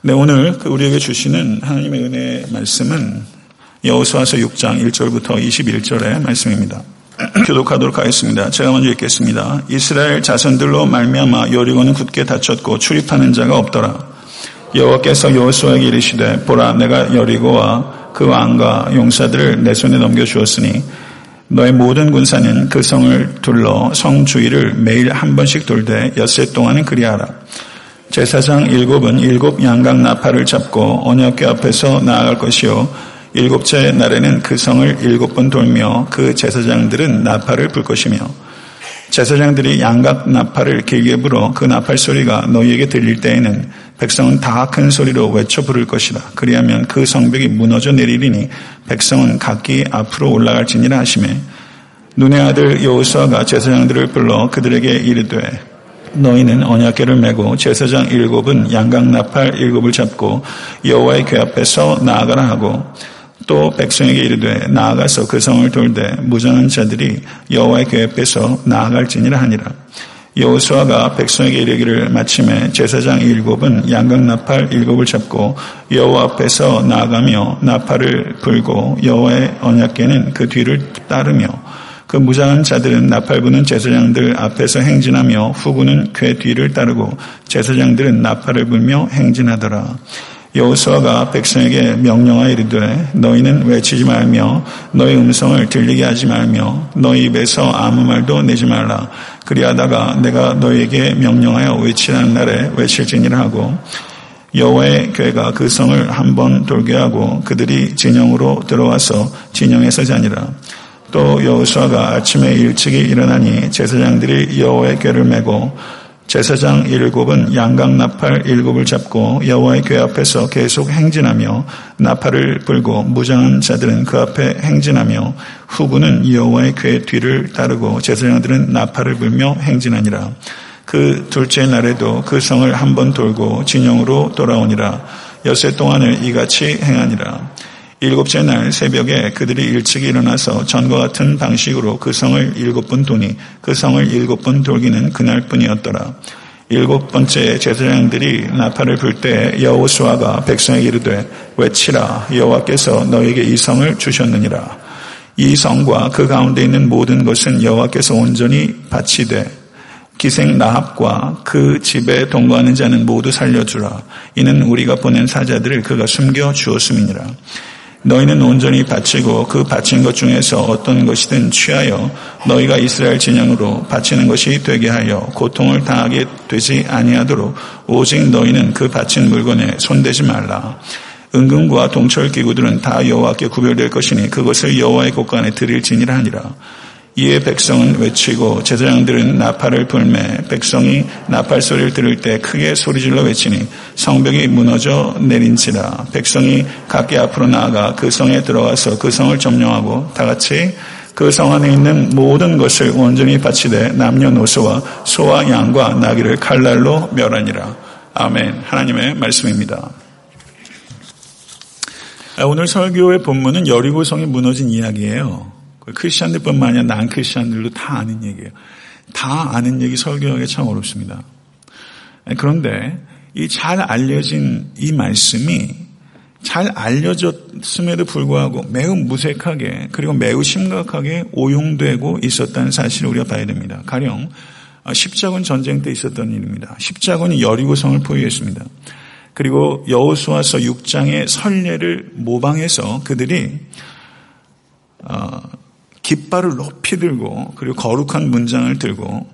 네, 오늘 그 우리에게 주시는 하나님의 은혜의 말씀은 여호수아서 6장 1절부터 21절의 말씀입니다. 교독하도록 하겠습니다. 제가 먼저 읽겠습니다. 이스라엘 자손들로 말미암아 여리고는 굳게 닫혔고 출입하는 자가 없더라. 여호와께서 여호수아에게 이르시되 보라 내가 여리고와 그 왕과 용사들을 내 손에 넘겨 주었으니 너의 모든 군사는 그 성을 둘러 성 주위를 매일 한 번씩 돌되 엿새 동안은 그리하라. 제사장 일곱은 일곱 양각 나팔을 잡고 언약궤 앞에서 나아갈 것이요 일곱째 날에는 그 성을 일곱 번 돌며 그 제사장들은 나팔을 불 것이며 제사장들이 양각 나팔을 길게 불어 그 나팔 소리가 너희에게 들릴 때에는 백성은 다 큰 소리로 외쳐 부를 것이다. 그리하면 그 성벽이 무너져 내리리니 백성은 각기 앞으로 올라갈지니라 하시매 눈의 아들 여호수아가 제사장들을 불러 그들에게 이르되 너희는 언약궤를 메고 제사장 일곱은 양각 나팔 일곱을 잡고 여호와의 궤 앞에서 나아가라 하고 또 백성에게 이르되 나아가서 그 성을 돌되 무장한 자들이 여호와의 궤 앞에서 나아갈지니라 하니라. 여호수아가 백성에게 이르기를 마침에 제사장 일곱은 양각 나팔 일곱을 잡고 여호와 앞에서 나아가며 나팔을 불고 여호와의 언약궤는 그 뒤를 따르며 그 무장한 자들은 나팔 부는 제사장들 앞에서 행진하며 후구는 궤 뒤를 따르고 제사장들은 나팔을 불며 행진하더라. 여호수아가 백성에게 명령하여 이르되 너희는 외치지 말며 너희 음성을 들리게 하지 말며 너희 입에서 아무 말도 내지 말라. 그리하다가 내가 너희에게 명령하여 외치라는 날에 외칠지니라 하고 여호와의 교회가 그 성을 한 번 돌게 하고 그들이 진영으로 들어와서 진영에서 자니라. 또 여호수아가 아침에 일찍이 일어나니 제사장들이 여호와의 궤를 메고 제사장 일곱은 양각 나팔 일곱을 잡고 여호와의 궤 앞에서 계속 행진하며 나팔을 불고 무장한 자들은 그 앞에 행진하며 후구는 여호와의 궤 뒤를 따르고 제사장들은 나팔을 불며 행진하니라. 그 둘째 날에도 그 성을 한 번 돌고 진영으로 돌아오니라. 여세 동안을 이같이 행하니라. 일곱째 날 새벽에 그들이 일찍 일어나서 전과 같은 방식으로 그 성을 일곱 번 도니 그 성을 일곱 번 돌기는 그날뿐이었더라. 일곱 번째 제사장들이 나팔을 불 때 여호수아가 백성에게 이르되 외치라 여호와께서 너에게 이 성을 주셨느니라. 이 성과 그 가운데 있는 모든 것은 여호와께서 온전히 바치되 기생 나합과 그 집에 동거하는 자는 모두 살려주라. 이는 우리가 보낸 사자들을 그가 숨겨 주었음이니라. 너희는 온전히 바치고 그 바친 것 중에서 어떤 것이든 취하여 너희가 이스라엘 진영으로 바치는 것이 되게 하여 고통을 당하게 되지 아니하도록 오직 너희는 그 바친 물건에 손대지 말라. 은금과 동철 기구들은 다 여호와께 구별될 것이니 그것을 여호와의 곳간에 드릴지니라 하니라. 이에 백성은 외치고 제사장들은 나팔을 불매 백성이 나팔 소리를 들을 때 크게 소리질러 외치니 성벽이 무너져 내린지라 백성이 각기 앞으로 나아가 그 성에 들어가서 그 성을 점령하고 다 같이 그 성 안에 있는 모든 것을 온전히 바치되 남녀노소와 소와 양과 나귀를 칼날로 멸하니라. 아멘. 하나님의 말씀입니다. 오늘 설교의 본문은 여리고성이 무너진 이야기예요. 크리스천들 뿐만 아니라 난 크리스천들도 다 아는 얘기예요. 다 아는 얘기 설교하기 참 어렵습니다. 그런데 이 잘 알려진 이 말씀이 잘 알려졌음에도 불구하고 매우 무색하게 그리고 매우 심각하게 오용되고 있었다는 사실을 우리가 봐야 됩니다. 가령 십자군 전쟁 때 있었던 일입니다. 십자군이 여리고성을 포위했습니다. 그리고 여호수아서 6장의 선례를 모방해서 그들이 어, 깃발을 높이 들고 그리고 거룩한 문장을 들고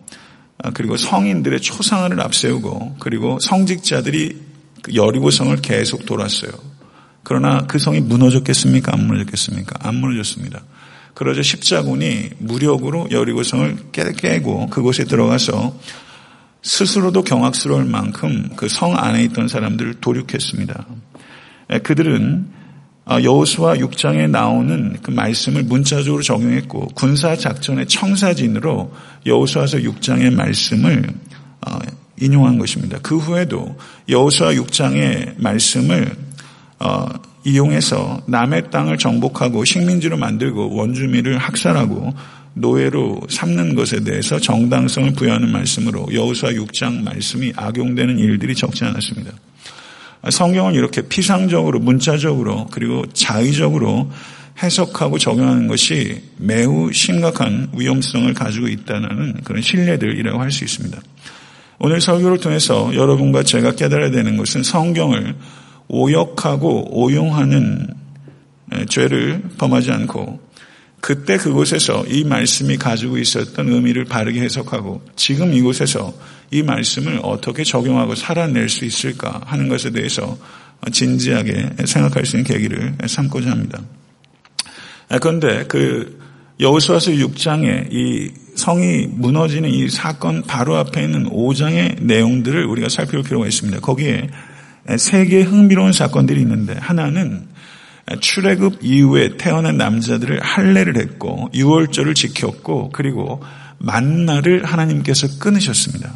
아, 그리고 성인들의 초상화를 앞세우고 그리고 성직자들이 그 여리고성을 계속 돌았어요. 그러나 그 성이 무너졌겠습니까? 안 무너졌겠습니까? 안 무너졌습니다. 그러자 십자군이 무력으로 여리고성을 깨고 그곳에 들어가서 스스로도 경악스러울 만큼 그 성 안에 있던 사람들을 도륙했습니다. 그들은 아, 여호수아 6장에 나오는 그 말씀을 문자적으로 적용했고 군사 작전의 청사진으로 여호수아서 6장의 말씀을 어, 인용한 것입니다. 그 후에도 여호수아 6장의 말씀을 어, 이용해서 남의 땅을 정복하고 식민지로 만들고 원주민을 학살하고 노예로 삼는 것에 대해서 정당성을 부여하는 말씀으로 여호수아 6장 말씀이 악용되는 일들이 적지 않았습니다. 성경을 이렇게 피상적으로, 문자적으로, 그리고 자의적으로 해석하고 적용하는 것이 매우 심각한 위험성을 가지고 있다는 그런 신뢰들이라고 할 수 있습니다. 오늘 설교를 통해서 여러분과 제가 깨달아야 되는 것은 성경을 오역하고 오용하는 죄를 범하지 않고 그때 그곳에서 이 말씀이 가지고 있었던 의미를 바르게 해석하고 지금 이곳에서 이 말씀을 어떻게 적용하고 살아낼 수 있을까 하는 것에 대해서 진지하게 생각할 수 있는 계기를 삼고자 합니다. 아, 그런데 그 여호수아서 6장에 이 성이 무너지는 이 사건 바로 앞에 있는 5장의 내용들을 우리가 살펴볼 필요가 있습니다. 거기에 세 개의 흥미로운 사건들이 있는데 하나는 출애굽 이후에 태어난 남자들을 할례를 했고 유월절을 지켰고 그리고 만나를 하나님께서 끊으셨습니다.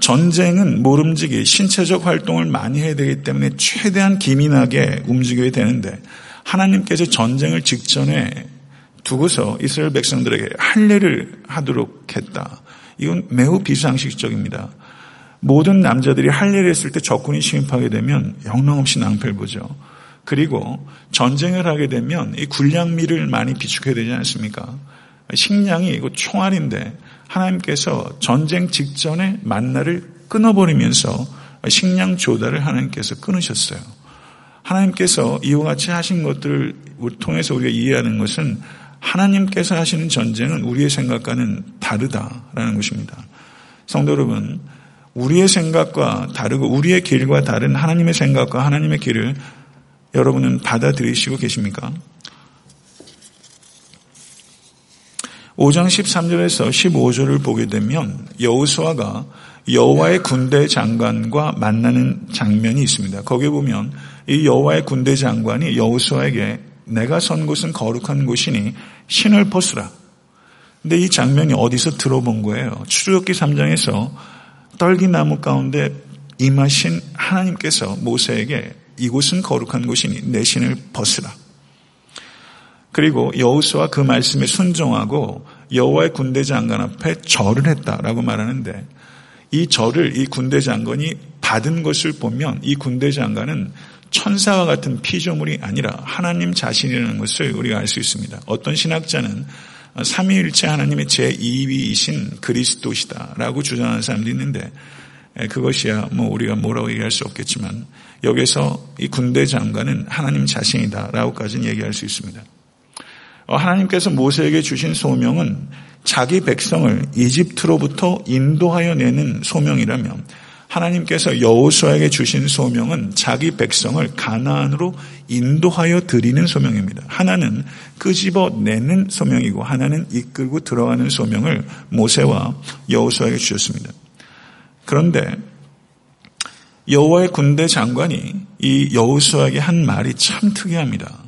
전쟁은 모름지기 신체적 활동을 많이 해야 되기 때문에 최대한 기민하게 움직여야 되는데 하나님께서 전쟁을 직전에 두고서 이스라엘 백성들에게 할례를 하도록 했다. 이건 매우 비상식적입니다. 모든 남자들이 할례를 했을 때 적군이 침입하게 되면 영롱없이 낭패를 보죠. 그리고 전쟁을 하게 되면 이 군량미를 많이 비축해야 되지 않습니까? 식량이 이거 총알인데 하나님께서 전쟁 직전에 만나를 끊어버리면서 식량 조달을 하나님께서 끊으셨어요. 하나님께서 이와 같이 하신 것들을 통해서 우리가 이해하는 것은 하나님께서 하시는 전쟁은 우리의 생각과는 다르다라는 것입니다. 성도 여러분, 우리의 생각과 다르고 우리의 길과 다른 하나님의 생각과 하나님의 길을 여러분은 받아들이시고 계십니까? 5장 13절에서 15절을 보게 되면 여호수아가 여호와의 군대 장관과 만나는 장면이 있습니다. 거기에 보면 이 여호와의 군대 장관이 여호수아에게 내가 선 곳은 거룩한 곳이니 신을 벗으라. 근데 이 장면이 어디서 들어본 거예요? 출애굽기 3장에서 떨기나무 가운데 임하신 하나님께서 모세에게 이곳은 거룩한 곳이니 내 신을 벗으라. 그리고 여호수아 그 말씀에 순종하고 여호와의 군대 장관 앞에 절을 했다라고 말하는데 이 절을 이 군대 장관이 받은 것을 보면 이 군대 장관은 천사와 같은 피조물이 아니라 하나님 자신이라는 것을 우리가 알 수 있습니다. 어떤 신학자는 삼위일체 하나님의 제2위이신 그리스도시다라고 주장하는 사람도 있는데 그것이야 뭐 우리가 뭐라고 얘기할 수 없겠지만 여기서 이 군대 장관은 하나님 자신이다라고까지는 얘기할 수 있습니다. 어, 하나님께서 모세에게 주신 소명은 자기 백성을 이집트로부터 인도하여 내는 소명이라면 하나님께서 여호수아에게 주신 소명은 자기 백성을 가나안으로 인도하여 드리는 소명입니다. 하나는 끄집어 내는 소명이고 하나는 이끌고 들어가는 소명을 모세와 여호수아에게 주셨습니다. 그런데 여호와의 군대 장관이 이 여호수아에게 한 말이 참 특이합니다.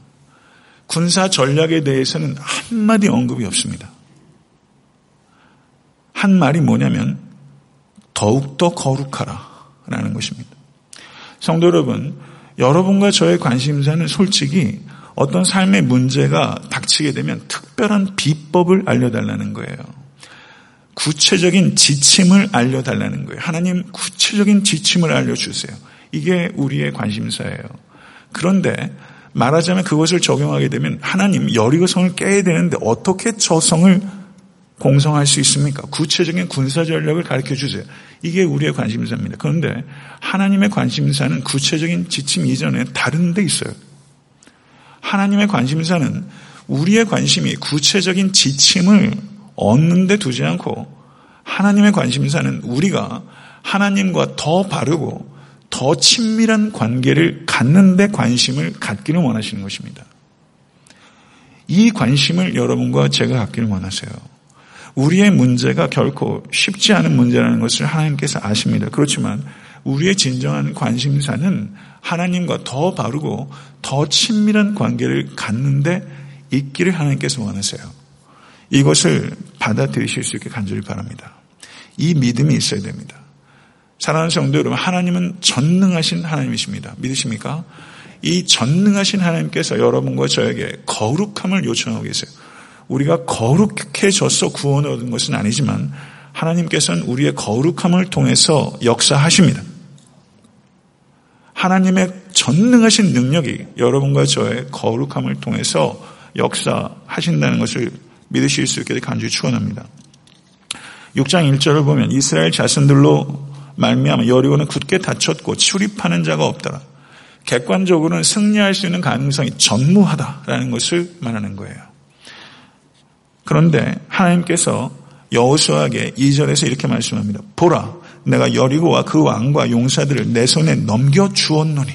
군사 전략에 대해서는 한마디 언급이 없습니다. 한 말이 뭐냐면 더욱더 거룩하라 라는 것입니다. 성도 여러분, 여러분과 저의 관심사는 솔직히 어떤 삶의 문제가 닥치게 되면 특별한 비법을 알려달라는 거예요. 구체적인 지침을 알려달라는 거예요. 하나님 구체적인 지침을 알려주세요. 이게 우리의 관심사예요. 그런데 말하자면 그것을 적용하게 되면 하나님 여리고성을 깨야 되는데 어떻게 저 성을 공성할 수 있습니까? 구체적인 군사 전략을 가르쳐 주세요. 이게 우리의 관심사입니다. 그런데 하나님의 관심사는 구체적인 지침 이전에 다른 데 있어요. 하나님의 관심사는 우리의 관심이 구체적인 지침을 얻는 데 두지 않고 하나님의 관심사는 우리가 하나님과 더 바르고 더 친밀한 관계를 갖는 데 관심을 갖기를 원하시는 것입니다. 이 관심을 여러분과 제가 갖기를 원하세요. 우리의 문제가 결코 쉽지 않은 문제라는 것을 하나님께서 아십니다. 그렇지만 우리의 진정한 관심사는 하나님과 더 바르고 더 친밀한 관계를 갖는데 있기를 하나님께서 원하세요. 이것을 받아들이실 수 있게 간절히 바랍니다. 이 믿음이 있어야 됩니다. 사랑하는 성도 여러분, 하나님은 전능하신 하나님이십니다. 믿으십니까? 이 전능하신 하나님께서 여러분과 저에게 거룩함을 요청하고 계세요. 우리가 거룩해져서 구원을 얻은 것은 아니지만 하나님께서는 우리의 거룩함을 통해서 역사하십니다. 하나님의 전능하신 능력이 여러분과 저의 거룩함을 통해서 역사하신다는 것을 믿으실 수 있게 간절히 축원합니다. 6장 1절을 보면 이스라엘 자손들로 말미암아 여리고는 굳게 닫혔고 출입하는 자가 없더라. 객관적으로는 승리할 수 있는 가능성이 전무하다라는 것을 말하는 거예요. 그런데 하나님께서 여호수아에게 2절에서 이렇게 말씀합니다. 보라, 내가 여리고와 그 왕과 용사들을 내 손에 넘겨 주었노니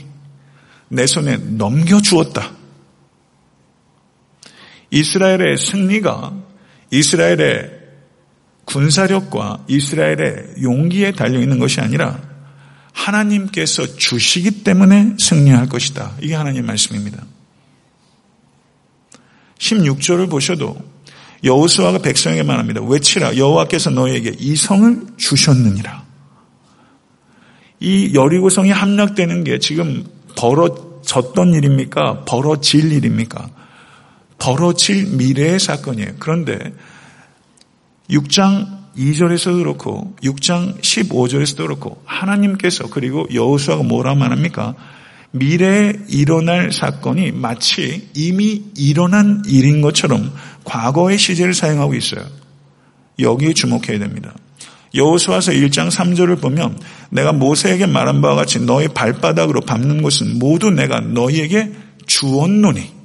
내 손에 넘겨 주었다. 이스라엘의 승리가 이스라엘의 군사력과 이스라엘의 용기에 달려 있는 것이 아니라 하나님께서 주시기 때문에 승리할 것이다. 이게 하나님 말씀입니다. 16절을 보셔도 여호수아가 백성에게 말합니다. 외치라 여호와께서 너에게 이 성을 주셨느니라. 이 여리고성이 함락되는 게 지금 벌어졌던 일입니까? 벌어질 일입니까? 벌어질 미래의 사건이에요. 그런데 6장 2절에서도 그렇고 6장 15절에서도 그렇고 하나님께서 그리고 여호수아가 뭐라 말합니까? 미래에 일어날 사건이 마치 이미 일어난 일인 것처럼 과거의 시제를 사용하고 있어요. 여기에 주목해야 됩니다. 여호수아서 1장 3절을 보면 내가 모세에게 말한 바와 같이 너의 발바닥으로 밟는 것은 모두 내가 너희에게 주었노니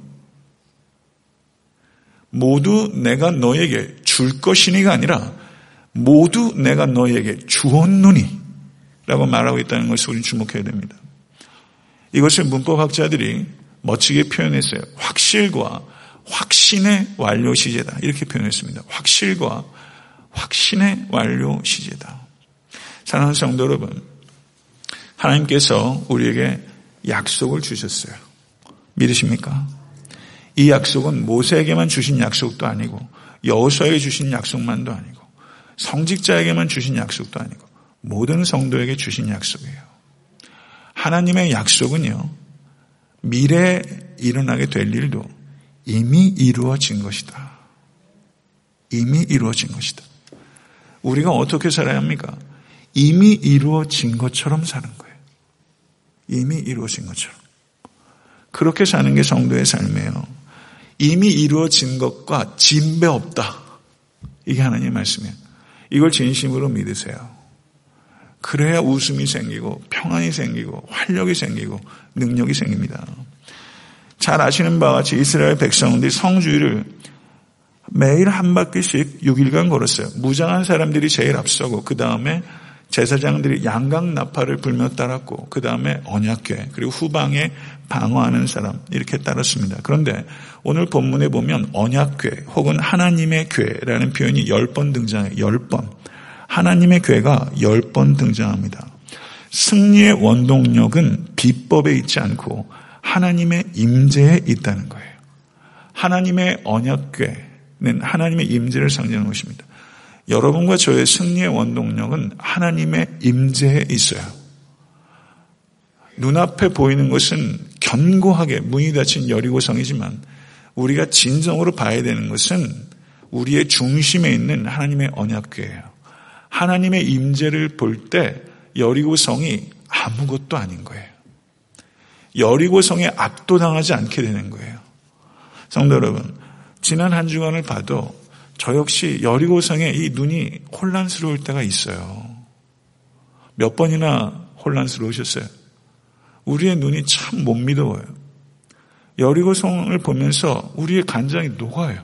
모두 내가 너에게 줄 것이니가 아니라 모두 내가 너에게 주었노니 라고 말하고 있다는 것을 우리는 주목해야 됩니다. 이것을 문법학자들이 멋지게 표현했어요. 확실과 확신의 완료 시제다. 이렇게 표현했습니다. 확실과 확신의 완료 시제다. 사랑하는 성도 여러분, 하나님께서 우리에게 약속을 주셨어요. 믿으십니까? 이 약속은 모세에게만 주신 약속도 아니고 여호수아에게 주신 약속만도 아니고 성직자에게만 주신 약속도 아니고 모든 성도에게 주신 약속이에요. 하나님의 약속은요. 미래에 일어나게 될 일도 이미 이루어진 것이다. 이미 이루어진 것이다. 우리가 어떻게 살아야 합니까? 이미 이루어진 것처럼 사는 거예요. 이미 이루어진 것처럼. 그렇게 사는 게 성도의 삶이에요. 이미 이루어진 것과 진배 없다. 이게 하나님의 말씀이에요. 이걸 진심으로 믿으세요. 그래야 웃음이 생기고 평안이 생기고 활력이 생기고 능력이 생깁니다. 잘 아시는 바와 같이 이스라엘 백성들이 성주의를 매일 한 바퀴씩 6일간 걸었어요. 무장한 사람들이 제일 앞서고 그 다음에 제사장들이 양강 나팔을 불며 따랐고 그 다음에 언약궤 그리고 후방에 방어하는 사람 이렇게 따랐습니다. 그런데 오늘 본문에 보면 언약궤 혹은 하나님의 궤라는 표현이 10번 등장해요. 10번. 하나님의 궤가 10번 등장합니다. 승리의 원동력은 비법에 있지 않고 하나님의 임재에 있다는 거예요. 하나님의 언약궤는 하나님의 임재를 상징하는 것입니다. 여러분과 저의 승리의 원동력은 하나님의 임재에 있어요. 눈앞에 보이는 것은 견고하게 문이 닫힌 여리고성이지만 우리가 진정으로 봐야 되는 것은 우리의 중심에 있는 하나님의 언약궤예요. 하나님의 임재를 볼 때 여리고성이 아무것도 아닌 거예요. 여리고성에 압도당하지 않게 되는 거예요. 성도 여러분, 지난 한 주간을 봐도 저 역시 여리고성에 이 눈이 혼란스러울 때가 있어요. 몇 번이나 혼란스러우셨어요? 우리의 눈이 참 못 믿어요. 여리고성을 보면서 우리의 간장이 녹아요.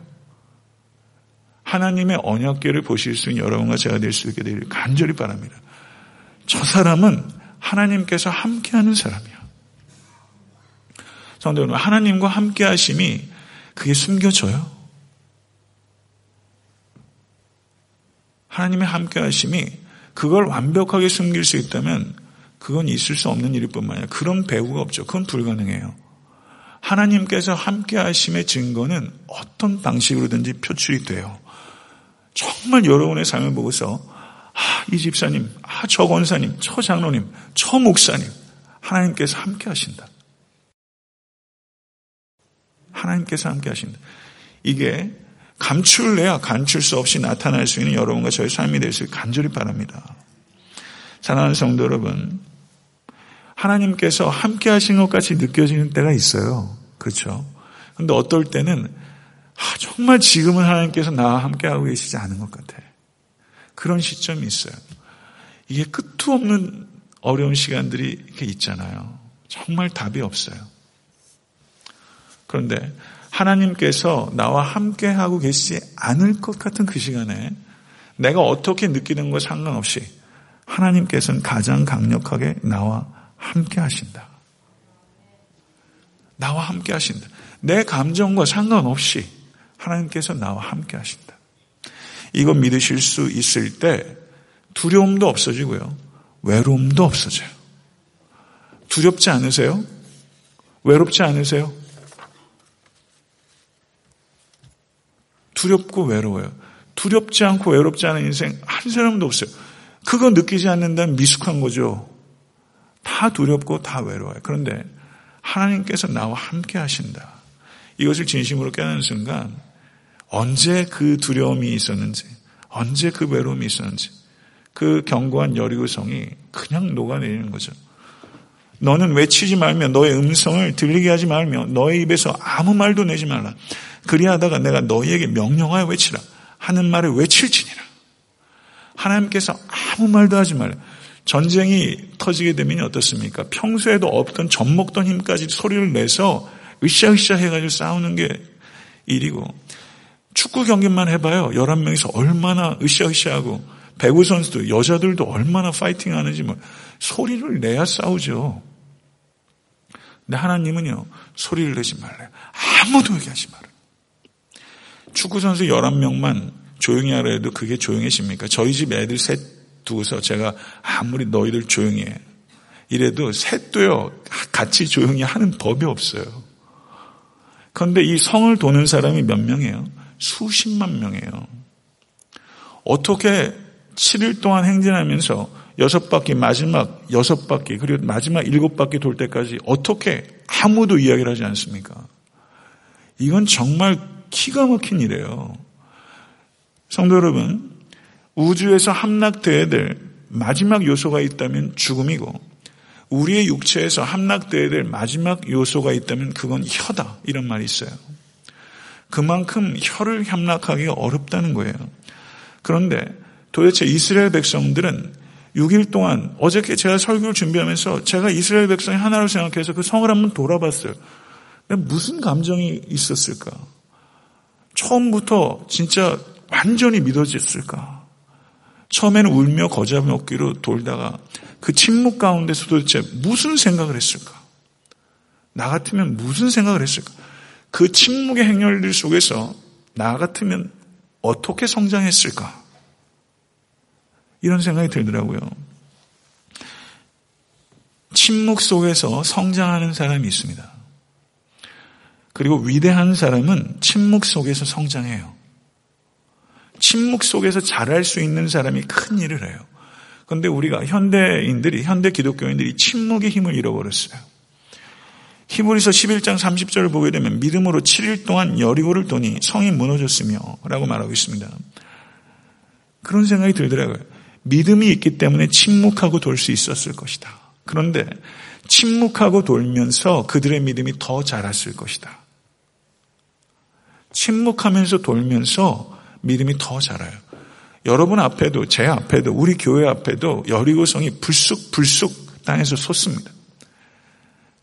하나님의 언약계를 보실 수 있는 여러분과 제가 될 수 있게 되기를 간절히 바랍니다. 저 사람은 하나님께서 함께하는 사람이야. 성도 여러분, 하나님과 함께하심이 그게 숨겨져요. 하나님의 함께 하심이 그걸 완벽하게 숨길 수 있다면 그건 있을 수 없는 일일 뿐만 아니라 그런 배우가 없죠. 그건 불가능해요. 하나님께서 함께 하심의 증거는 어떤 방식으로든지 표출이 돼요. 정말 여러분의 삶을 보고서 아, 이 집사님, 아, 저 권사님, 저 장로님, 저 목사님, 하나님께서 함께 하신다. 하나님께서 함께 하신다. 이게 감출래야 감출 수 없이 나타날 수 있는 여러분과 저의 삶이 될 수 있게 간절히 바랍니다. 사랑하는 성도 여러분, 하나님께서 함께 하신 것 같이 느껴지는 때가 있어요. 그렇죠? 근데 어떨 때는 아, 정말 지금은 하나님께서 나와 함께 하고 계시지 않은 것 같아. 그런 시점이 있어요. 이게 끝도 없는 어려운 시간들이 이렇게 있잖아요. 정말 답이 없어요. 그런데 하나님께서 나와 함께 하고 계시지 않을 것 같은 그 시간에 내가 어떻게 느끼는 것 상관없이 하나님께서는 가장 강력하게 나와 함께 하신다. 나와 함께 하신다. 내 감정과 상관없이 하나님께서 나와 함께 하신다. 이거 믿으실 수 있을 때 두려움도 없어지고요. 외로움도 없어져요. 두렵지 않으세요? 외롭지 않으세요? 두렵고 외로워요. 두렵지 않고 외롭지 않은 인생 한 사람도 없어요. 그거 느끼지 않는다면 미숙한 거죠. 다 두렵고 다 외로워요. 그런데 하나님께서 나와 함께 하신다. 이것을 진심으로 깨닫는 순간 언제 그 두려움이 있었는지, 언제 그 외로움이 있었는지, 그 견고한 여리고성이 그냥 녹아내리는 거죠. 너는 외치지 말며 너의 음성을 들리게 하지 말며 너의 입에서 아무 말도 내지 말라. 그리하다가 내가 너희에게 명령하여 외치라. 하는 말을 외칠지니라. 하나님께서 아무 말도 하지 말라. 전쟁이 터지게 되면 어떻습니까? 평소에도 없던 젖먹던 힘까지 소리를 내서 으쌰으쌰 해가지고 싸우는 게 일이고 축구 경기만 해봐요. 11명이서 얼마나 으쌰으쌰하고 배구 선수도 여자들도 얼마나 파이팅 하는지 뭐 소리를 내야 싸우죠. 근데 하나님은요. 소리를 내지 말래요. 아무도 얘기하지 말아요. 축구선수 11명만 조용히 하라 해도 그게 조용해집니까? 저희 집 애들 셋 두고서 제가 아무리 너희들 조용히 해. 이래도 셋도요, 같이 조용히 하는 법이 없어요. 그런데 이 성을 도는 사람이 몇 명이에요? 수십만 명이에요. 어떻게 7일 동안 행진하면서 여섯 바퀴, 마지막 여섯 바퀴, 그리고 마지막 일곱 바퀴 돌 때까지 어떻게 아무도 이야기를 하지 않습니까? 이건 정말 기가 막힌 일이에요. 성도 여러분, 우주에서 함락되어야 될 마지막 요소가 있다면 죽음이고, 우리의 육체에서 함락되어야 될 마지막 요소가 있다면 그건 혀다. 이런 말이 있어요. 그만큼 혀를 함락하기가 어렵다는 거예요. 그런데 도대체 이스라엘 백성들은 6일 동안 어저께 제가 설교를 준비하면서 제가 이스라엘 백성이 하나로 생각해서 그 성을 한번 돌아봤어요. 무슨 감정이 있었을까? 처음부터 진짜 완전히 믿어졌을까? 처음에는 울며 거잡 먹기로 돌다가 그 침묵 가운데서 도대체 무슨 생각을 했을까? 나 같으면 무슨 생각을 했을까? 그 침묵의 행렬들 속에서 나 같으면 어떻게 성장했을까? 이런 생각이 들더라고요. 침묵 속에서 성장하는 사람이 있습니다. 그리고 위대한 사람은 침묵 속에서 성장해요. 침묵 속에서 잘할 수 있는 사람이 큰 일을 해요. 그런데 우리가 현대인들이, 현대 기독교인들이 침묵의 힘을 잃어버렸어요. 히브리서 11장 30절을 보게 되면 믿음으로 7일 동안 여리고를 도니 성이 무너졌으며 라고 말하고 있습니다. 그런 생각이 들더라고요. 믿음이 있기 때문에 침묵하고 돌 수 있었을 것이다. 그런데 침묵하고 돌면서 그들의 믿음이 더 자랐을 것이다. 침묵하면서 돌면서 믿음이 더 자라요. 여러분 앞에도 제 앞에도 우리 교회 앞에도 여리고성이 불쑥불쑥 땅에서 솟습니다.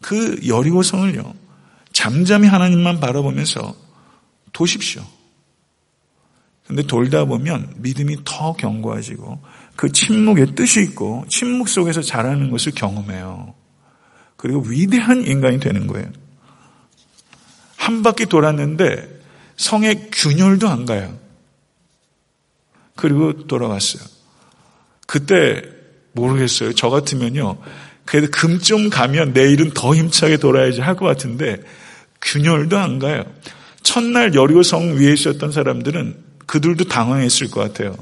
그 여리고성을요 잠잠히 하나님만 바라보면서 도십시오. 근데 돌다 보면 믿음이 더 견고해지고 그 침묵의 뜻이 있고 침묵 속에서 자라는 것을 경험해요. 그리고 위대한 인간이 되는 거예요. 한 바퀴 돌았는데 성에 균열도 안 가요. 그리고 돌아갔어요. 그때 모르겠어요. 저 같으면요. 그래도 금 좀 가면 내일은 더 힘차게 돌아야지 할 것 같은데 균열도 안 가요. 첫날 여리고성 위에 있었던 사람들은 그들도 당황했을 것 같아요.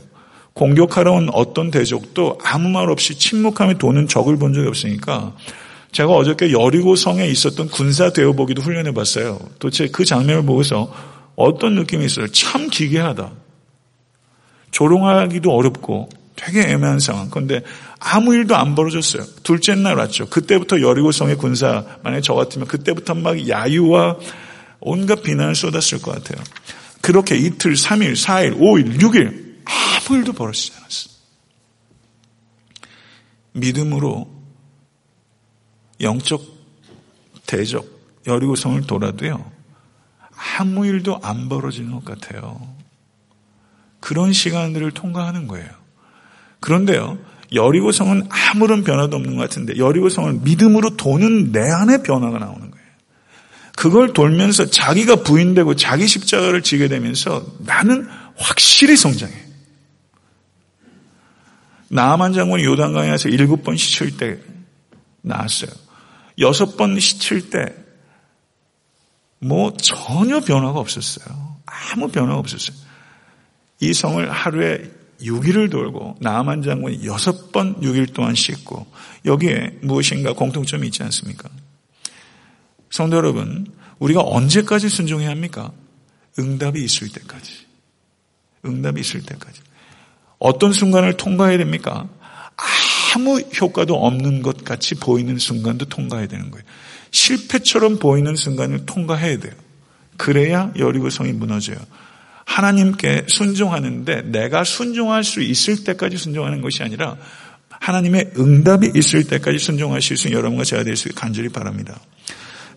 공격하러 온 어떤 대적도 아무 말 없이 침묵하며 도는 적을 본 적이 없으니까 제가 어저께 여리고성에 있었던 군사 대여보기도 훈련해 봤어요. 도대체 그 장면을 보고서 어떤 느낌이 있어요? 참 기괴하다. 조롱하기도 어렵고 되게 애매한 상황. 그런데 아무 일도 안 벌어졌어요. 둘째 날 왔죠. 그때부터 여리고성의 군사, 만약에 저 같으면 그때부터 막 야유와 온갖 비난을 쏟았을 것 같아요. 그렇게 이틀, 3일, 4일, 5일, 6일 아무 일도 벌어지지 않았어요. 믿음으로 영적 대적 여리고성을 돌아도요. 아무 일도 안 벌어지는 것 같아요. 그런 시간들을 통과하는 거예요. 그런데요. 여리고성은 아무런 변화도 없는 것 같은데 여리고성을 믿음으로 도는 내 안에 변화가 나오는 거예요. 그걸 돌면서 자기가 부인되고 자기 십자가를 지게 되면서 나는 확실히 성장해. 나만 장군이 요단강에서 일곱 번 시칠 때 나왔어요. 여섯 번 시칠 때 뭐 전혀 변화가 없었어요. 아무 변화가 없었어요. 이 성을 하루에 6일을 돌고 나만 장군이 여섯 번 6일 동안 씻고 여기에 무엇인가 공통점이 있지 않습니까? 성도 여러분, 우리가 언제까지 순종해야 합니까? 응답이 있을 때까지. 응답이 있을 때까지. 어떤 순간을 통과해야 됩니까? 아무 효과도 없는 것 같이 보이는 순간도 통과해야 되는 거예요. 실패처럼 보이는 순간을 통과해야 돼요. 그래야 여리고성이 무너져요. 하나님께 순종하는데 내가 순종할 수 있을 때까지 순종하는 것이 아니라 하나님의 응답이 있을 때까지 순종하실 수 있는 여러분과 제가 될 수 있게 간절히 바랍니다.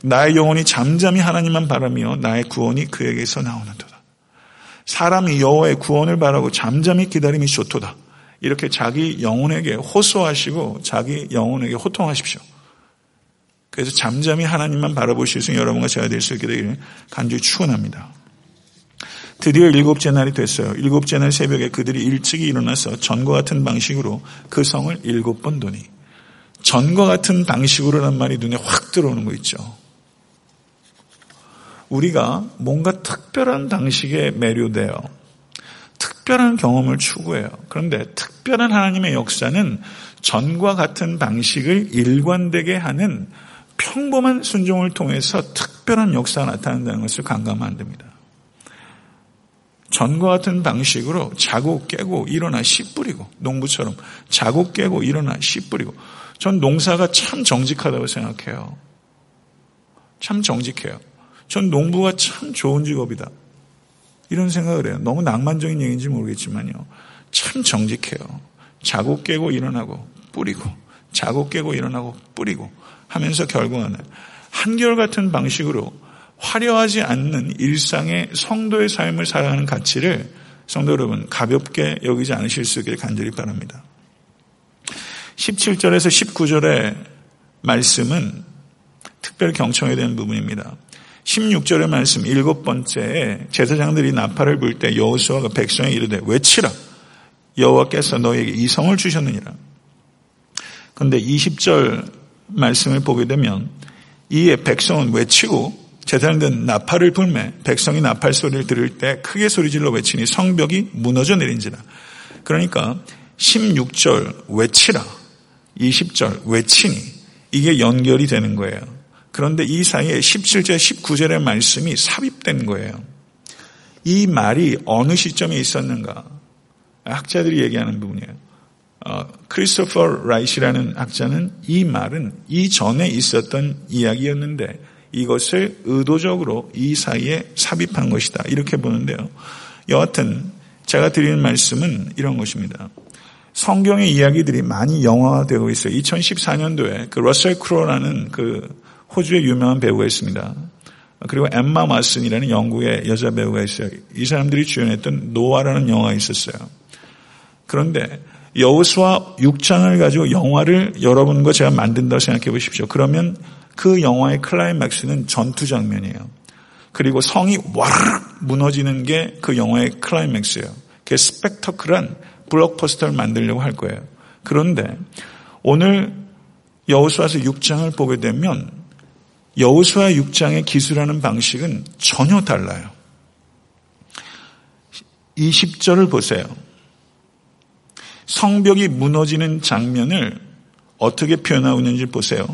나의 영혼이 잠잠히 하나님만 바라며 나의 구원이 그에게서 나오는도다. 사람이 여호와의 구원을 바라고 잠잠히 기다림이 좋도다. 이렇게 자기 영혼에게 호소하시고 자기 영혼에게 호통하십시오. 그래서 잠잠히 하나님만 바라보실 수 있는 여러분과 제가 될 수 있게 되기를 간절히 축원합니다. 드디어 일곱째 날이 됐어요. 일곱째 날 새벽에 그들이 일찍이 일어나서 전과 같은 방식으로 그 성을 일곱 번 도니 전과 같은 방식으로란 말이 눈에 확 들어오는 거 있죠. 우리가 뭔가 특별한 방식에 매료되어 특별한 경험을 추구해요. 그런데 특별한 하나님의 역사는 전과 같은 방식을 일관되게 하는 평범한 순종을 통해서 특별한 역사가 나타난다는 것을 안 됩니다. 전과 같은 방식으로 자고 깨고 일어나 씨 뿌리고 농부처럼 자고 깨고 일어나 씨 뿌리고 전 농사가 참 정직하다고 생각해요. 참 정직해요. 전 농부가 참 좋은 직업이다. 이런 생각을 해요. 너무 낭만적인 얘기인지 모르겠지만요. 참 정직해요. 자고 깨고 일어나고 뿌리고 자고 깨고 일어나고 뿌리고 하면서 결국은 한결같은 방식으로 화려하지 않는 일상의 성도의 삶을 살아가는 가치를 성도 여러분 가볍게 여기지 않으실 수 있기를 간절히 바랍니다. 17절에서 19절의 말씀은 특별 경청에 대한 부분입니다. 16절의 말씀 일곱 번째에 제사장들이 나팔을 불 때 여호수아가 백성에 이르되 외치라 여호와께서 너에게 이 성을 주셨느니라. 그런데 20절 말씀을 보게 되면 이에 백성은 외치고 제사장들은 나팔을 불매 백성이 나팔 소리를 들을 때 크게 소리질러 외치니 성벽이 무너져 내린지라. 그러니까 16절 외치라 20절 외치니 이게 연결이 되는 거예요. 그런데 이 사이에 17절, 19절의 말씀이 삽입된 거예요. 이 말이 어느 시점에 있었는가? 학자들이 얘기하는 부분이에요. 어, 크리스토퍼 라이시라는 학자는 이 말은 이전에 있었던 이야기였는데 이것을 의도적으로 이 사이에 삽입한 것이다. 이렇게 보는데요. 여하튼 제가 드리는 말씀은 이런 것입니다. 성경의 이야기들이 많이 영화화되고 있어요. 2014년도에 그 러셀 크로라는 그 호주의 유명한 배우가 있습니다. 그리고 엠마 마슨이라는 영국의 여자 배우가 있어요. 이 사람들이 주연했던 노아라는 영화가 있었어요. 그런데 여호수아 6장을 가지고 영화를 여러분과 제가 만든다고 생각해 보십시오. 그러면 그 영화의 클라이맥스는 전투 장면이에요. 그리고 성이 와르르 무너지는 게 그 영화의 클라이맥스예요. 그게 스펙터클한 블록버스터를 만들려고 할 거예요. 그런데 오늘 여호수아서 6장을 보게 되면 여호수아 6장의 기술하는 방식은 전혀 달라요. 20절을 보세요. 성벽이 무너지는 장면을 어떻게 표현하고 있는지 보세요.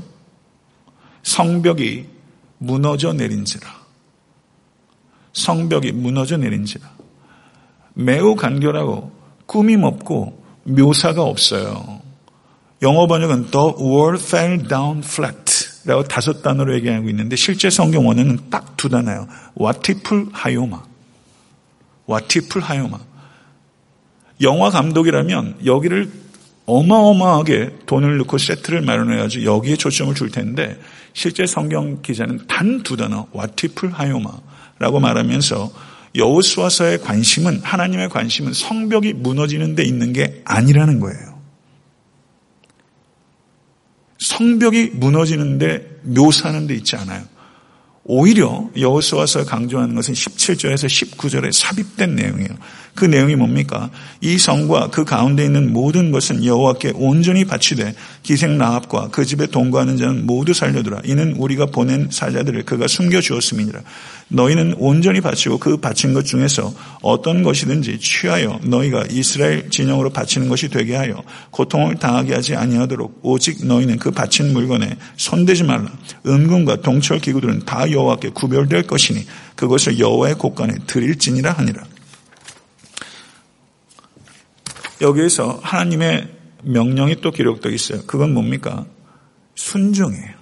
성벽이 무너져 내린지라. 성벽이 무너져 내린지라. 매우 간결하고 꾸밈 없고 묘사가 없어요. 영어 번역은 the wall fell down flat 라고 다섯 단어로 얘기하고 있는데 실제 성경 원어는 딱 두 단어예요. 와티풀 하요마. 와티풀 하요마. 영화 감독이라면 여기를 어마어마하게 돈을 넣고 세트를 마련해가지고 여기에 초점을 줄 텐데 실제 성경 기자는 단 두 단어 와티풀 하요마라고 말하면서 여호수아서의 관심은 하나님의 관심은 성벽이 무너지는 데 있는 게 아니라는 거예요. 성벽이 무너지는 데 묘사하는 데 있지 않아요. 오히려 여호수아서 강조하는 것은 17절에서 19절에 삽입된 내용이에요. 그 내용이 뭡니까? 이 성과 그 가운데 있는 모든 것은 여호와께 온전히 바치되 기생 나합과 그 집에 동거하는 자는 모두 살려두라. 이는 우리가 보낸 사자들을 그가 숨겨 주었음이니라. 너희는 온전히 바치고 그 바친 것 중에서 어떤 것이든지 취하여 너희가 이스라엘 진영으로 바치는 것이 되게 하여 고통을 당하게 하지 아니하도록 오직 너희는 그 바친 물건에 손대지 말라. 은금과 동철 기구들은 다 여호와께 구별될 것이니 그것을 여호와의 곳간에 드릴지니라 하니라. 여기에서 하나님의 명령이 또 기록되어 있어요. 그건 뭡니까? 순종이에요.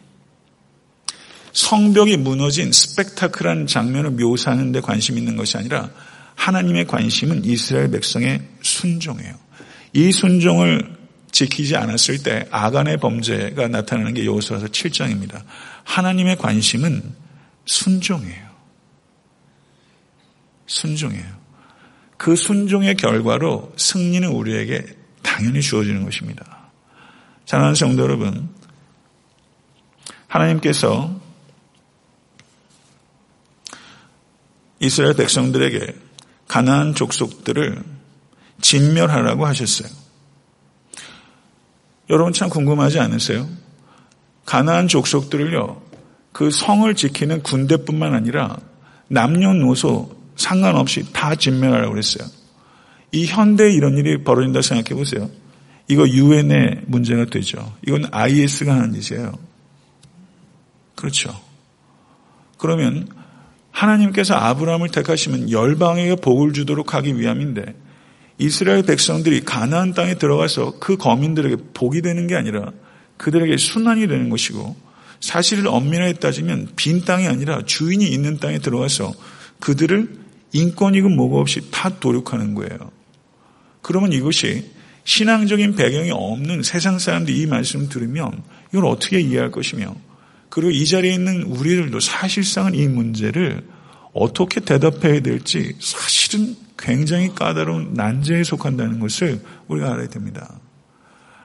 성벽이 무너진 스펙타클한 장면을 묘사하는 데 관심 있는 것이 아니라 하나님의 관심은 이스라엘 백성의 순종이에요. 이 순종을 지키지 않았을 때 아간의 범죄가 나타나는 게 여호수아서 7장입니다. 하나님의 관심은 순종이에요. 순종이에요. 그 순종의 결과로 승리는 우리에게 당연히 주어지는 것입니다. 사랑하는 성도 여러분, 하나님께서 이스라엘 백성들에게 가나안 족속들을 진멸하라고 하셨어요. 여러분 참 궁금하지 않으세요? 가나안 족속들을요, 그 성을 지키는 군대뿐만 아니라 남녀노소 상관없이 다 진멸하라고 그랬어요. 이 현대에 이런 일이 벌어진다 생각해 보세요. 이거 유엔의 문제가 되죠. 이건 IS가 하는 짓이에요. 그렇죠. 그러면 하나님께서 아브라함을 택하시면 열방에게 복을 주도록 하기 위함인데 이스라엘 백성들이 가나안 땅에 들어가서 그 거민들에게 복이 되는 게 아니라 그들에게 순환이 되는 것이고 사실 엄밀하게 따지면 빈 땅이 아니라 주인이 있는 땅에 들어가서 그들을 인권이고 뭐가 없이 다 도륙하는 거예요. 그러면 이것이 신앙적인 배경이 없는 세상 사람들이 이 말씀을 들으면 이걸 어떻게 이해할 것이며 그리고 이 자리에 있는 우리들도 사실상은 이 문제를 어떻게 대답해야 될지 사실은 굉장히 까다로운 난제에 속한다는 것을 우리가 알아야 됩니다.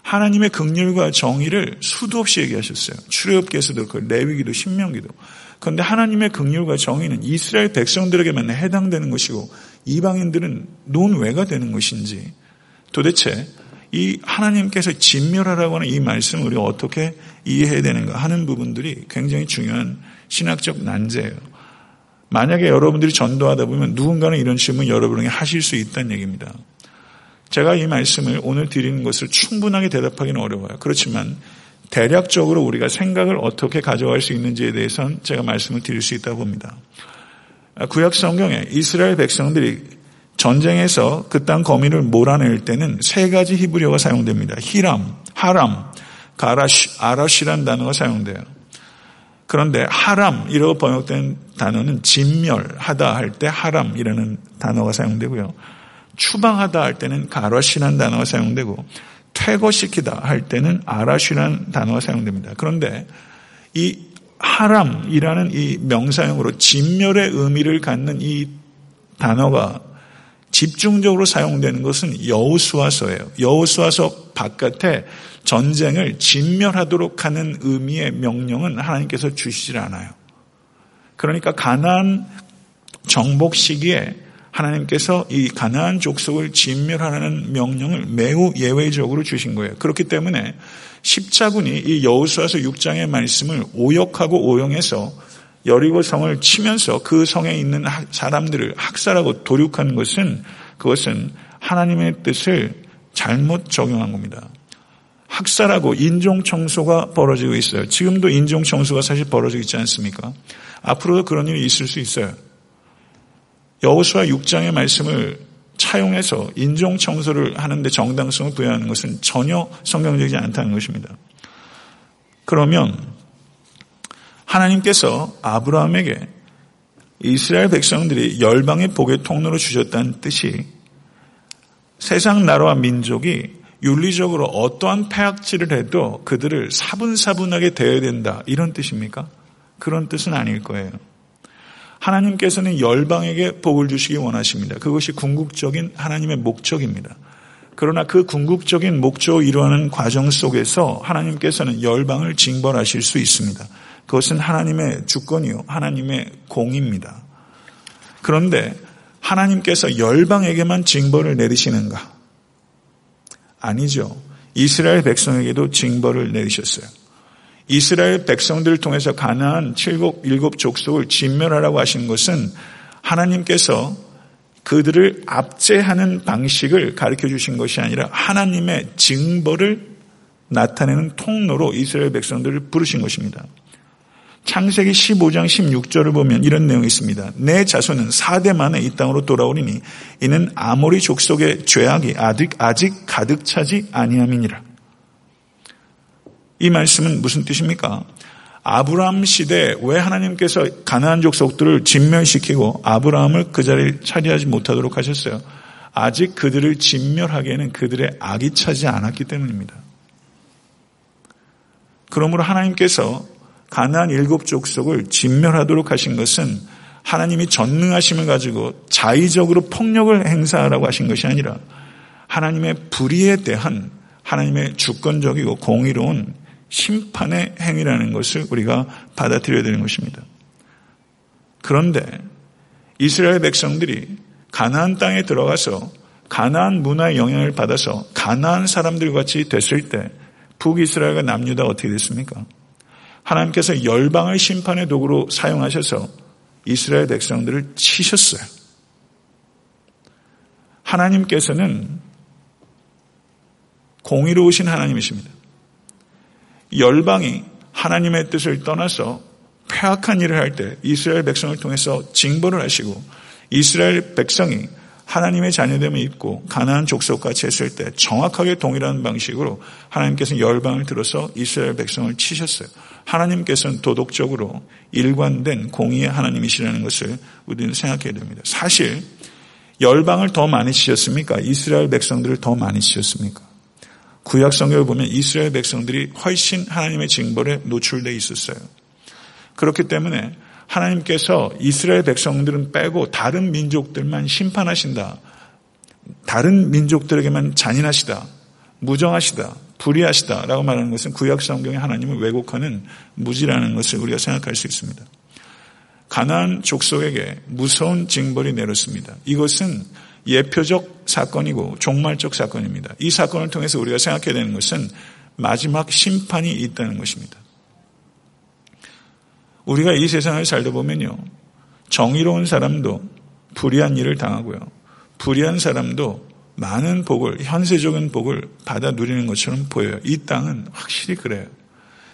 하나님의 극률과 정의를 수도 없이 얘기하셨어요. 출애굽기에서도 그 레위기도 신명기도. 그런데 하나님의 극률과 정의는 이스라엘 백성들에게만 해당되는 것이고 이방인들은 논외가 되는 것인지 도대체 이 하나님께서 진멸하라고 하는 이 말씀을 우리가 어떻게 이해해야 되는가 하는 부분들이 굉장히 중요한 신학적 난제예요. 만약에 여러분들이 전도하다 보면 누군가는 이런 질문 여러분에게 하실 수 있다는 얘기입니다. 제가 이 말씀을 오늘 드리는 것을 충분하게 대답하기는 어려워요. 그렇지만 대략적으로 우리가 생각을 어떻게 가져갈 수 있는지에 대해서는 제가 말씀을 드릴 수 있다고 봅니다. 구약 성경에 이스라엘 백성들이 전쟁에서 그 땅 거민을 몰아낼 때는 세 가지 히브리어가 사용됩니다. 히람, 하람, 가라시, 아라시란 단어가 사용돼요. 그런데 하람이라고 번역된 단어는 진멸하다 할 때 하람이라는 단어가 사용되고요. 추방하다 할 때는 가라시라는 단어가 사용되고 퇴거시키다 할 때는 아라시라는 단어가 사용됩니다. 그런데 이 하람이라는 이 명사형으로 진멸의 의미를 갖는 이 단어가 집중적으로 사용되는 것은 여우수화서예요. 여우수화서 바깥에 전쟁을 진멸하도록 하는 의미의 명령은 하나님께서 주시질 않아요. 그러니까 가나안 정복 시기에 하나님께서 이 가나안 족속을 진멸하라는 명령을 매우 예외적으로 주신 거예요. 그렇기 때문에 십자군이 이 여호수아서 6장의 말씀을 오역하고 오용해서 여리고 성을 치면서 그 성에 있는 사람들을 학살하고 도륙한 것은 그것은 하나님의 뜻을 잘못 적용한 겁니다. 학살하고 인종 청소가 벌어지고 있어요. 지금도 인종 청소가 사실 벌어지고 있지 않습니까? 앞으로도 그런 일이 있을 수 있어요. 여호수아 6장의 말씀을 차용해서 인종 청소를 하는데 정당성을 부여하는 것은 전혀 성경적이지 않다는 것입니다. 그러면 하나님께서 아브라함에게 이스라엘 백성들이 열방의 복의 통로로 주셨다는 뜻이 세상 나라와 민족이 윤리적으로 어떠한 폐악질을 해도 그들을 사분사분하게 대해야 된다. 이런 뜻입니까? 그런 뜻은 아닐 거예요. 하나님께서는 열방에게 복을 주시기 원하십니다. 그것이 궁극적인 하나님의 목적입니다. 그러나 그 궁극적인 목적을 이루어하는 과정 속에서 하나님께서는 열방을 징벌하실 수 있습니다. 그것은 하나님의 주권이요. 하나님의 공입니다. 그런데 하나님께서 열방에게만 징벌을 내리시는가? 아니죠. 이스라엘 백성에게도 징벌을 내리셨어요. 이스라엘 백성들을 통해서 가나안 칠곱 일곱 족속을 진멸하라고 하신 것은 하나님께서 그들을 압제하는 방식을 가르쳐 주신 것이 아니라 하나님의 징벌을 나타내는 통로로 이스라엘 백성들을 부르신 것입니다. 창세기 15장 16절을 보면 이런 내용이 있습니다. 내 자손은 4대 만에 이 땅으로 돌아오리니 이는 아모리 족속의 죄악이 아직 가득 차지 아니함이니라. 이 말씀은 무슨 뜻입니까? 아브라함 시대에 왜 하나님께서 가나안 족속들을 진멸시키고 아브라함을 그 자리에 차지하지 못하도록 하셨어요? 아직 그들을 진멸하기에는 그들의 악이 차지 않았기 때문입니다. 그러므로 하나님께서 가나안 일곱 족속을 진멸하도록 하신 것은 하나님이 전능하심을 가지고 자의적으로 폭력을 행사하라고 하신 것이 아니라 하나님의 불의에 대한 하나님의 주권적이고 공의로운 심판의 행위라는 것을 우리가 받아들여야 되는 것입니다. 그런데 이스라엘 백성들이 가나안 땅에 들어가서 가나안 문화의 영향을 받아서 가나안 사람들 같이 됐을 때 북이스라엘과 남유다 어떻게 됐습니까? 하나님께서 열방을 심판의 도구로 사용하셔서 이스라엘 백성들을 치셨어요. 하나님께서는 공의로우신 하나님이십니다. 열방이 하나님의 뜻을 떠나서 폐악한 일을 할 때 이스라엘 백성을 통해서 징벌을 하시고 이스라엘 백성이 하나님의 자녀됨을 입고 가나안 족속같이 했을 때 정확하게 동일한 방식으로 하나님께서는 열방을 들어서 이스라엘 백성을 치셨어요. 하나님께서는 도덕적으로 일관된 공의의 하나님이시라는 것을 우리는 생각해야 됩니다. 사실 열방을 더 많이 치셨습니까? 이스라엘 백성들을 더 많이 치셨습니까? 구약 성경을 보면 이스라엘 백성들이 훨씬 하나님의 징벌에 노출되어 있었어요. 그렇기 때문에 하나님께서 이스라엘 백성들은 빼고 다른 민족들만 심판하신다. 다른 민족들에게만 잔인하시다. 무정하시다. 불의하시다 라고 말하는 것은 구약 성경의 하나님을 왜곡하는 무지라는 것을 우리가 생각할 수 있습니다. 가나안 족속에게 무서운 징벌이 내렸습니다. 이것은 예표적 사건이고 종말적 사건입니다. 이 사건을 통해서 우리가 생각해야 되는 것은 마지막 심판이 있다는 것입니다. 우리가 이 세상을 살다 보면요. 정의로운 사람도 불의한 일을 당하고요. 불의한 사람도 많은 복을, 현세적인 복을 받아 누리는 것처럼 보여요. 이 땅은 확실히 그래요.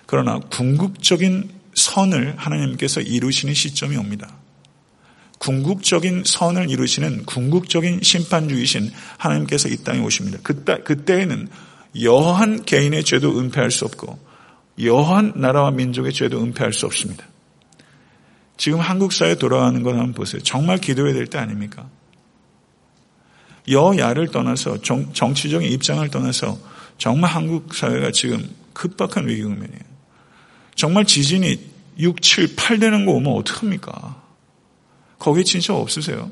그러나 궁극적인 선을 하나님께서 이루시는 시점이 옵니다. 궁극적인 선을 이루시는 궁극적인 심판주이신 하나님께서 이 땅에 오십니다. 그때, 그때에는 여한 개인의 죄도 은폐할 수 없고 여한 나라와 민족의 죄도 은폐할 수 없습니다. 지금 한국 사회에 돌아가는 걸 한번 보세요. 정말 기도해야 될 때 아닙니까? 여야를 떠나서 정, 정치적인 입장을 떠나서 정말 한국 사회가 지금 급박한 위기 국면이에요. 정말 지진이 6, 7, 8 되는 거 오면 어떡합니까? 거기 진짜 없으세요?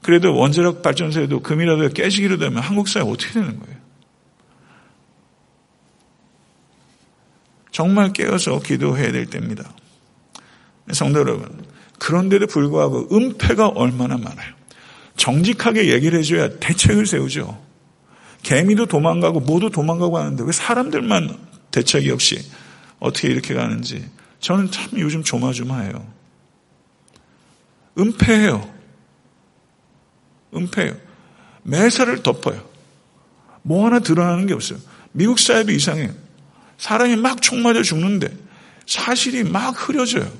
그래도 원자력 발전소에도 금이라도 깨지기로 되면 한국 사회 어떻게 되는 거예요? 정말 깨어서 기도해야 될 때입니다. 성도 여러분, 그런데도 불구하고 은폐가 얼마나 많아요. 정직하게 얘기를 해줘야 대책을 세우죠. 개미도 도망가고 모두 도망가고 하는데 왜 사람들만 대책이 없이 어떻게 이렇게 가는지 저는 참 요즘 조마조마해요. 은폐해요. 은폐해요. 매사를 덮어요. 뭐 하나 드러나는 게 없어요. 미국 사회도 이상해요. 사람이 막 총 맞아 죽는데 사실이 막 흐려져요.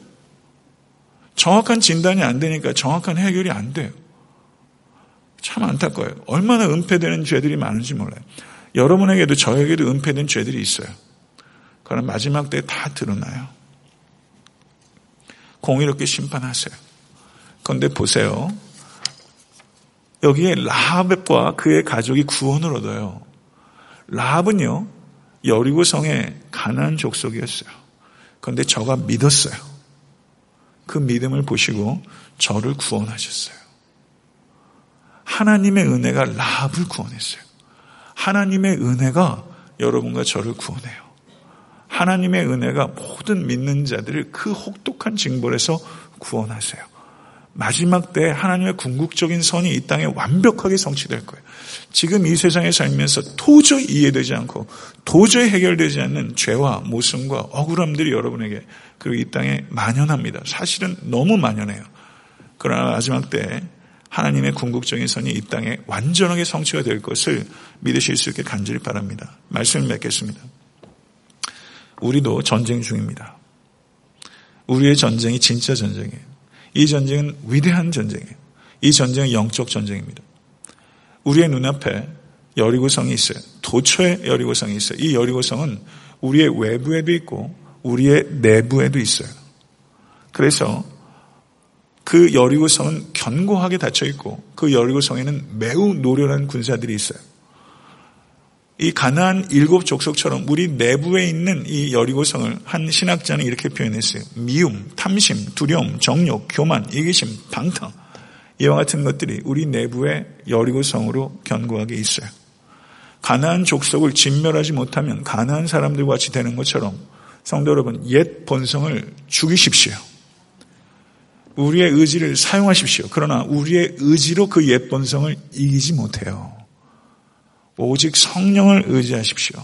정확한 진단이 안 되니까 정확한 해결이 안 돼요. 참 안타까워요. 얼마나 은폐되는 죄들이 많은지 몰라요. 여러분에게도 저에게도 은폐된 죄들이 있어요. 그러나 마지막 때에 다 드러나요. 공의롭게 심판하세요. 그런데 보세요. 여기에 라합과 그의 가족이 구원을 얻어요. 라합은요, 여리고 성의 가난안 족속이었어요. 그런데 저가 믿었어요. 그 믿음을 보시고 저를 구원하셨어요. 하나님의 은혜가 라합을 구원했어요. 하나님의 은혜가 여러분과 저를 구원해요. 하나님의 은혜가 모든 믿는 자들을 그 혹독한 징벌에서 구원하세요. 마지막 때 하나님의 궁극적인 선이 이 땅에 완벽하게 성취될 거예요. 지금 이 세상에 살면서 도저히 이해되지 않고 도저히 해결되지 않는 죄와 모순과 억울함들이 여러분에게 그리고 이 땅에 만연합니다. 사실은 너무 만연해요. 그러나 마지막 때 하나님의 궁극적인 선이 이 땅에 완전하게 성취가 될 것을 믿으실 수 있게 간절히 바랍니다. 말씀을 맺겠습니다. 우리도 전쟁 중입니다. 우리의 전쟁이 진짜 전쟁이에요. 이 전쟁은 위대한 전쟁이에요. 이 전쟁은 영적 전쟁입니다. 우리의 눈앞에 여리고성이 있어요. 도처에 여리고성이 있어요. 이 여리고성은 우리의 외부에도 있고 우리의 내부에도 있어요. 그래서 그 여리고성은 견고하게 닫혀 있고 그 여리고성에는 매우 노련한 군사들이 있어요. 이 가나안 일곱 족속처럼 우리 내부에 있는 이 여리고성을 한 신학자는 이렇게 표현했어요. 미움, 탐심, 두려움, 정욕, 교만, 이기심, 방탕 이와 같은 것들이 우리 내부의 여리고성으로 견고하게 있어요. 가나안 족속을 진멸하지 못하면 가나안 사람들과 같이 되는 것처럼 성도 여러분 옛 본성을 죽이십시오. 우리의 의지를 사용하십시오. 그러나 우리의 의지로 그 옛 본성을 이기지 못해요. 오직 성령을 의지하십시오.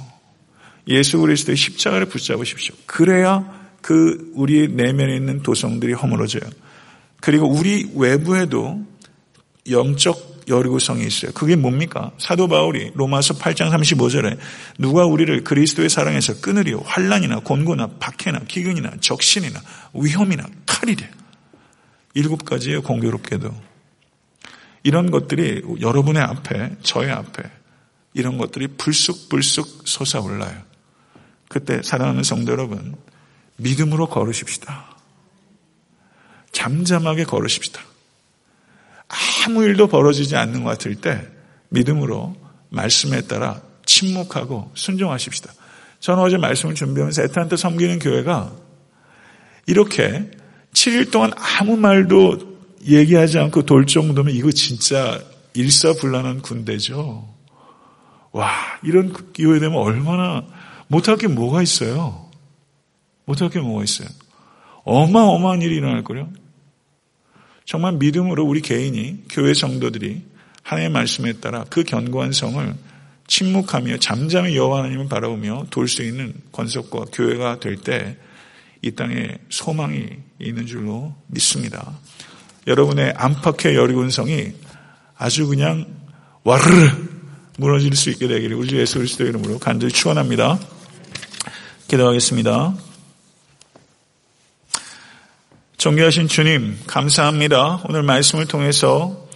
예수 그리스도의 십자가를 붙잡으십시오. 그래야 그 우리 내면에 있는 도성들이 허물어져요. 그리고 우리 외부에도 영적 여리고성이 있어요. 그게 뭡니까? 사도 바울이 로마서 8장 35절에 누가 우리를 그리스도의 사랑에서 끊으리요 환란이나 곤고나 박해나 기근이나 적신이나 위험이나 칼이래. 일곱 가지의 공교롭게도 이런 것들이 여러분의 앞에 저의 앞에 이런 것들이 불쑥불쑥 솟아올라요. 그때 사랑하는 성도 여러분, 믿음으로 걸으십시다. 잠잠하게 걸으십시다. 아무 일도 벌어지지 않는 것 같을 때 믿음으로 말씀에 따라 침묵하고 순종하십시다. 저는 어제 말씀을 준비하면서 애타한테 섬기는 교회가 이렇게 7일 동안 아무 말도 얘기하지 않고 돌 정도면 이거 진짜 일사불란한 군대죠. 와, 이런 기회 되면 얼마나 못할 게 뭐가 있어요? 못할 게 뭐가 있어요? 어마어마한 일이 일어날 거요. 정말 믿음으로 우리 개인이 교회 성도들이 하나님의 말씀에 따라 그 견고한 성을 침묵하며 잠잠히 여호와 하나님을 바라보며 돌 수 있는 권속과 교회가 될 때 이 땅에 소망이 있는 줄로 믿습니다. 여러분의 안팎의 여리군성이 아주 그냥 와르르 무너질 수 있게 되기를 우리 예수 그리스도의 이름으로 간절히 축원합니다. 기도하겠습니다. 존귀하신 주님 감사합니다. 오늘 말씀을 통해서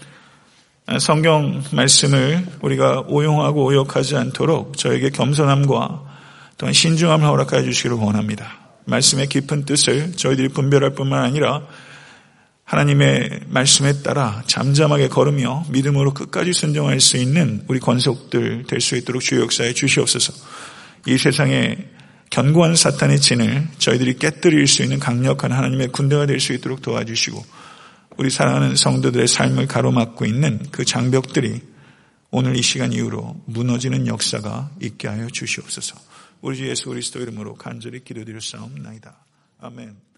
성경 말씀을 우리가 오용하고 오역하지 않도록 저에게 겸손함과 또한 신중함을 허락하여 주시기를 원합니다. 말씀의 깊은 뜻을 저희들이 분별할 뿐만 아니라 하나님의 말씀에 따라 잠잠하게 걸으며 믿음으로 끝까지 순종할 수 있는 우리 권속들 될 수 있도록 주의 역사에 주시옵소서. 이 세상에 견고한 사탄의 진을 저희들이 깨뜨릴 수 있는 강력한 하나님의 군대가 될 수 있도록 도와주시고 우리 사랑하는 성도들의 삶을 가로막고 있는 그 장벽들이 오늘 이 시간 이후로 무너지는 역사가 있게 하여 주시옵소서. 우리 주 예수 그리스도 이름으로 간절히 기도드릴 싸움나이다. 아멘. 네,